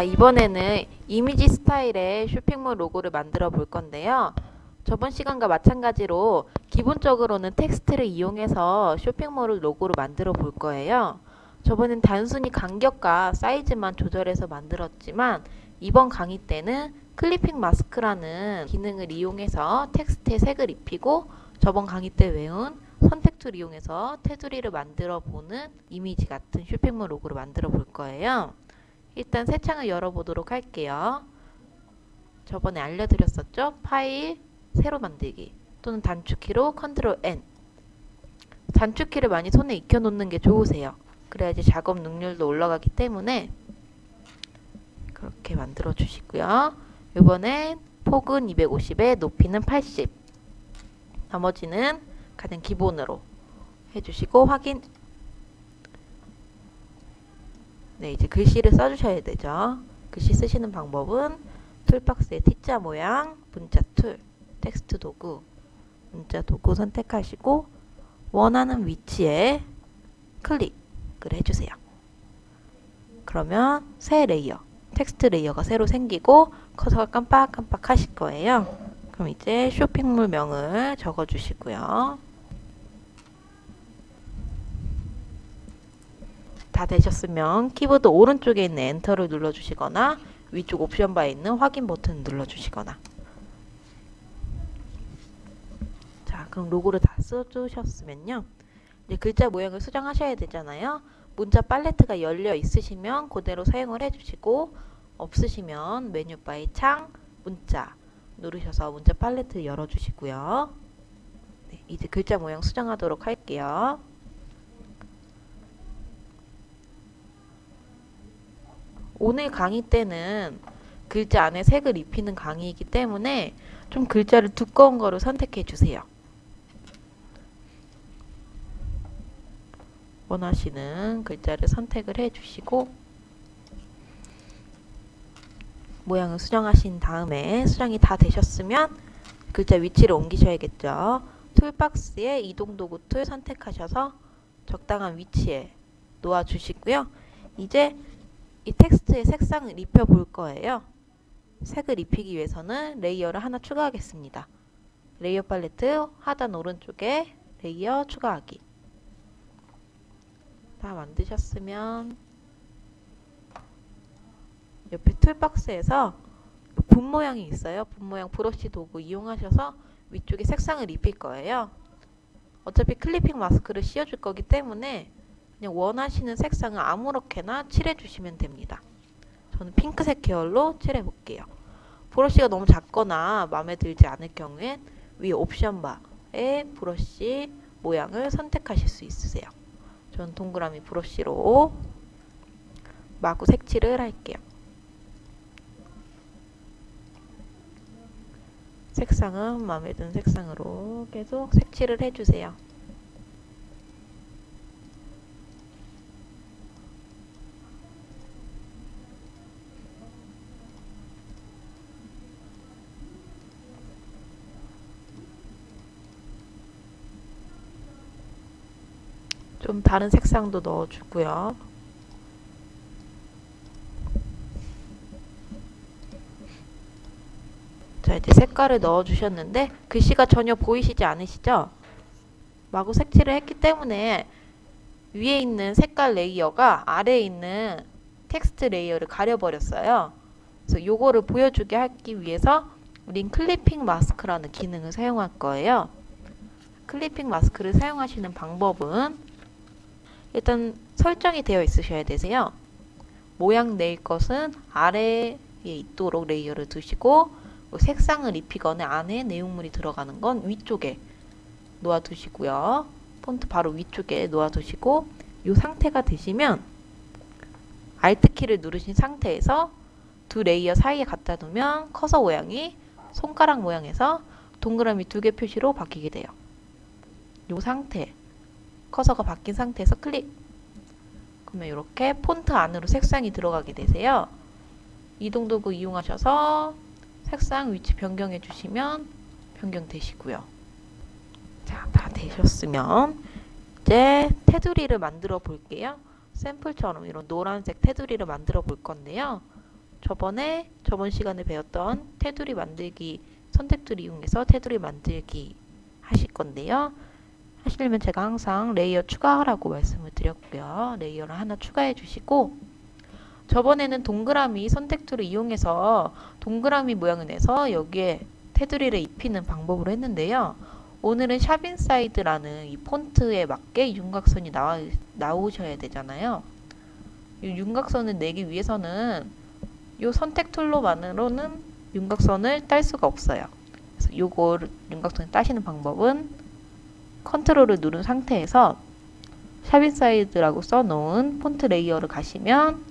자, 이번에는 이미지 스타일의 쇼핑몰 로고를 만들어 볼 건데요. 저번 시간과 마찬가지로 기본적으로는 텍스트를 이용해서 쇼핑몰을 로고로 만들어 볼 거예요. 저번엔 단순히 간격과 사이즈만 조절해서 만들었지만 이번 강의 때는 clipping mask라는 기능을 이용해서 텍스트에 색을 입히고 저번 강의 때 배운 선택 tool 이용해서 테두리를 만들어 보는 이미지 같은 쇼핑몰 로고를 만들어 볼 거예요. 일단 새 창을 열어보도록 할게요. 저번에 알려드렸었죠? 파일, 새로 만들기 또는 단축키로 컨트롤 N 단축키를 많이 손에 익혀놓는 게 좋으세요. 그래야지 작업 능률도 올라가기 때문에 그렇게 만들어 주시고요. 이번엔 폭은 250에 높이는 80 나머지는 가장 기본으로 해주시고 확인 네, 이제 글씨를 써주셔야 되죠. 글씨 쓰시는 방법은 toolbox의 T자 모양, 문자 tool, 텍스트 도구, 문자 도구 선택하시고 원하는 위치에 클릭을 해주세요. 그러면 새 layer, 텍스트 layer가 새로 생기고 커서가 깜빡깜빡 하실 거예요. 그럼 이제 쇼핑몰 명을 적어주시고요. 다 되셨으면 키보드 오른쪽에 있는 엔터를 눌러주시거나 위쪽 옵션 바에 있는 확인 버튼을 눌러주시거나. 자 그럼 로고를 다 써주셨으면요. 이제 글자 모양을 수정하셔야 되잖아요. 문자 팔레트가 열려 있으시면 그대로 사용을 해주시고 없으시면 메뉴 바의 창 문자 누르셔서 문자 팔레트 열어주시고요. 네, 이제 글자 모양 수정하도록 할게요 오늘 강의 때는 글자 안에 색을 입히는 강의이기 때문에 좀 글자를 두꺼운 거로 선택해 주세요. 원하시는 글자를 선택을 해 주시고 모양을 수정하신 다음에 수정이 다 되셨으면 글자 위치를 옮기셔야겠죠. 툴박스에 이동 도구 툴 선택하셔서 적당한 위치에 놓아 주시고요. 이제 이 텍스트의 색상을 입혀 볼 거예요. 색을 입히기 위해서는 layer를 하나 추가하겠습니다. layer 팔레트 하단 오른쪽에 layer 추가하기. 다 만드셨으면 옆에 toolbox에서 붓 모양이 있어요. 붓 모양 브러쉬 도구 이용하셔서 위쪽에 색상을 입힐 거예요. 어차피 클리핑 마스크를 씌워줄 거기 때문에 그냥 원하시는 색상을 아무렇게나 칠해 주시면 됩니다. 저는 핑크색 계열로 칠해 볼게요. 브러쉬가 너무 작거나 마음에 들지 않을 경우엔 위 옵션 바에 브러쉬 모양을 선택하실 수 있으세요. 저는 동그라미 브러쉬로 마구 색칠을 할게요. 색상은 마음에 드는 색상으로 계속 색칠을 해주세요. 좀 다른 색상도 넣어주고요. 자, 이제 색깔을 넣어주셨는데 글씨가 전혀 보이시지 않으시죠? 마구 색칠을 했기 때문에 위에 있는 색깔 layer가 아래에 있는 텍스트 layer를 가려버렸어요. 그래서 요거를 보여주게 하기 위해서 우린 clipping mask라는 기능을 사용할 거예요. clipping mask를 사용하시는 방법은 일단 설정이 되어 있으셔야 되세요. 모양 낼 것은 아래에 있도록 layer를 두시고 색상을 입히거나 안에 내용물이 들어가는 건 위쪽에 놓아두시고요. 폰트 바로 위쪽에 놓아두시고 이 상태가 되시면 Alt 키를 누르신 상태에서 두 layer 사이에 갖다 두면 커서 모양이 손가락 모양에서 동그라미 두 개 표시로 바뀌게 돼요. 이 상태 커서가 바뀐 상태에서 클릭 그러면 이렇게 폰트 안으로 색상이 들어가게 되세요. 이동 도구 이용하셔서 색상 위치 변경해 주시면 변경되시고요. 자, 다 되셨으면 이제 테두리를 만들어 볼게요. 샘플처럼 이런 노란색 테두리를 만들어 볼 건데요. 저번에 저번 시간에 배웠던 테두리 만들기 선택툴 이용해서 테두리 만들기 하실 건데요. 하시려면 제가 항상 layer 추가하라고 말씀을 드렸고요. layer를 하나 추가해 주시고 저번에는 동그라미 선택tool을 이용해서 동그라미 모양을 내서 여기에 테두리를 입히는 방법으로 했는데요. 오늘은 샵인사이드라는 이 폰트에 맞게 윤곽선이 나와, 나오셔야 되잖아요. 이 윤곽선을 내기 위해서는 이 선택 tool로만으로는 윤곽선을 딸 수가 없어요. 그래서 요거 윤곽선을 따시는 방법은 Ctrl을 누른 상태에서 샵인사이드라고 써놓은 폰트 layer를 가시면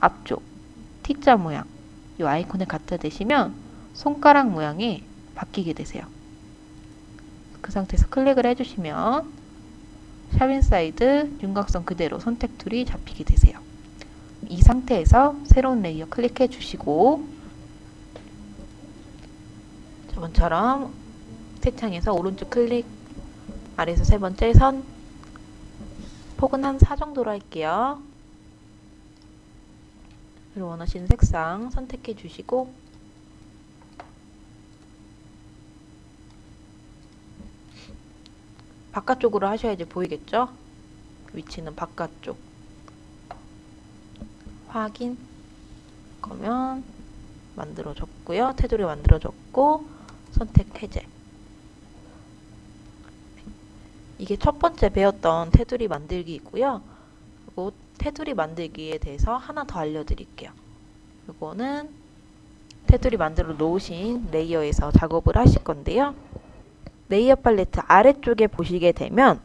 앞쪽 T자 모양 이 아이콘을 갖다 대시면 손가락 모양이 바뀌게 되세요. 그 상태에서 클릭을 해주시면 샵인사이드 윤곽선 그대로 선택 tool이 잡히게 되세요. 이 상태에서 새로운 레이어 클릭해 주시고 저번처럼 새 창에서 오른쪽 클릭 아래에서 세 번째 선 폭은 한 4 정도로 할게요. 그리고 원하시는 색상 선택해 주시고 바깥쪽으로 하셔야지 보이겠죠? 위치는 바깥쪽. 확인. 그러면 만들어졌고요. 테두리 만들어졌고 선택 해제. 이게 첫 번째 배웠던 테두리 만들기이고요. 그리고 테두리 만들기에 대해서 하나 더 알려드릴게요. 이거는 테두리 만들어 놓으신 레이어에서 작업을 하실 건데요. 레이어 팔레트 아래쪽에 보시게 되면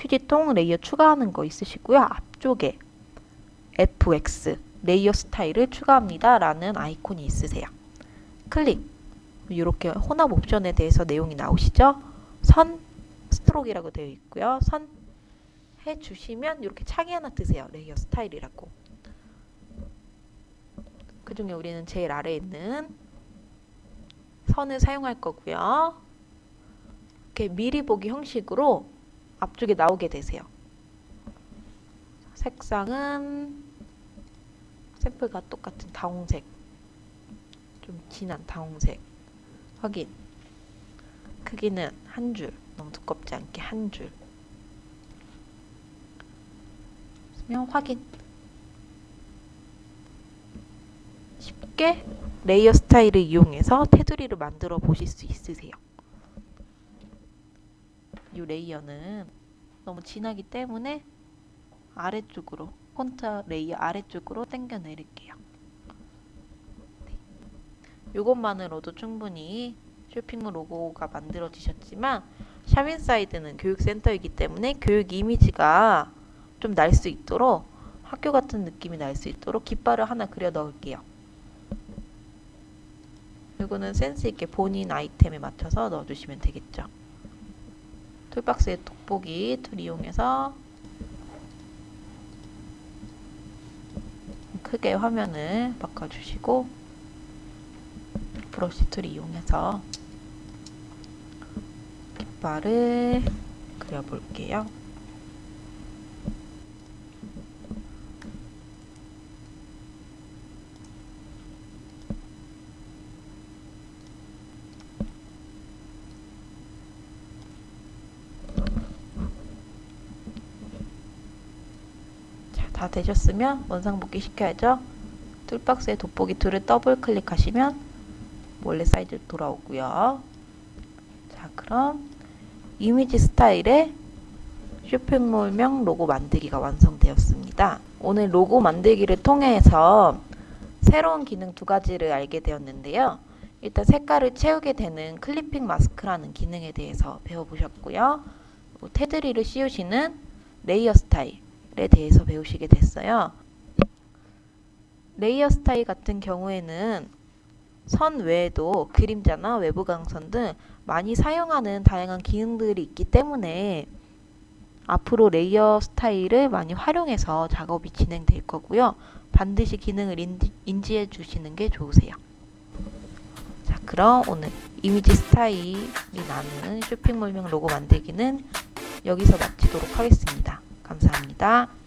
휴지통 레이어 추가하는 거 있으시고요. 앞쪽에 FX 레이어 스타일을 추가합니다. 라는 아이콘이 있으세요. 클릭. 이렇게 혼합 옵션에 대해서 내용이 나오시죠? 선 스트로크라고 되어 있고요. 선 해주시면 이렇게 창이 하나 뜨세요. 레이어 스타일이라고. 그 중에 우리는 제일 아래에 있는 선을 사용할 거고요. 이렇게 미리 보기 형식으로 앞쪽에 나오게 되세요. 색상은 샘플과 똑같은 다홍색, 좀 진한 다홍색 확인. 크기는 한 줄, 너무 두껍지 않게 한 줄. 그러면 확인. 쉽게 레이어 스타일을 이용해서 테두리를 만들어 보실 수 있으세요. 이 레이어는 너무 진하기 때문에 아래쪽으로 폰트 레이어 아래쪽으로 당겨 내릴게요. 네. 이것만으로도 충분히 쇼핑몰 로고가 만들어지셨지만 샵인사이드는 교육센터이기 때문에 교육 이미지가 좀 날 수 있도록 학교 같은 느낌이 날 수 있도록 깃발을 하나 그려 넣을게요. 이거는 센스 있게 본인 아이템에 맞춰서 넣어주시면 되겠죠. 툴박스의 돋보기 툴 이용해서 크게 화면을 바꿔주시고 브러쉬 툴 이용해서 깃발을 그려볼게요. 자, 다 되셨으면 원상 복귀 시켜야죠. 툴박스의 돋보기 툴을 더블 클릭하시면 원래 사이즈 돌아오고요. 자, 그럼 이미지 스타일의 쇼핑몰명 로고 만들기가 완성되었습니다. 오늘 로고 만들기를 통해서 새로운 기능 두 가지를 알게 되었는데요. 일단 색깔을 채우게 되는 clipping mask라는 기능에 대해서 배워보셨고요. 테두리를 씌우시는 레이어 스타일에 대해서 배우시게 됐어요. 레이어 스타일 같은 경우에는 선 외에도 그림자나 외부 광선 등 많이 사용하는 다양한 기능들이 있기 때문에 앞으로 레이어 스타일을 많이 활용해서 작업이 진행될 거고요. 반드시 기능을 인지, 해 주시는 게 좋으세요. 자, 그럼 오늘 이미지 스타일이 나는 쇼핑몰명 로고 만들기는 여기서 마치도록 하겠습니다. 감사합니다.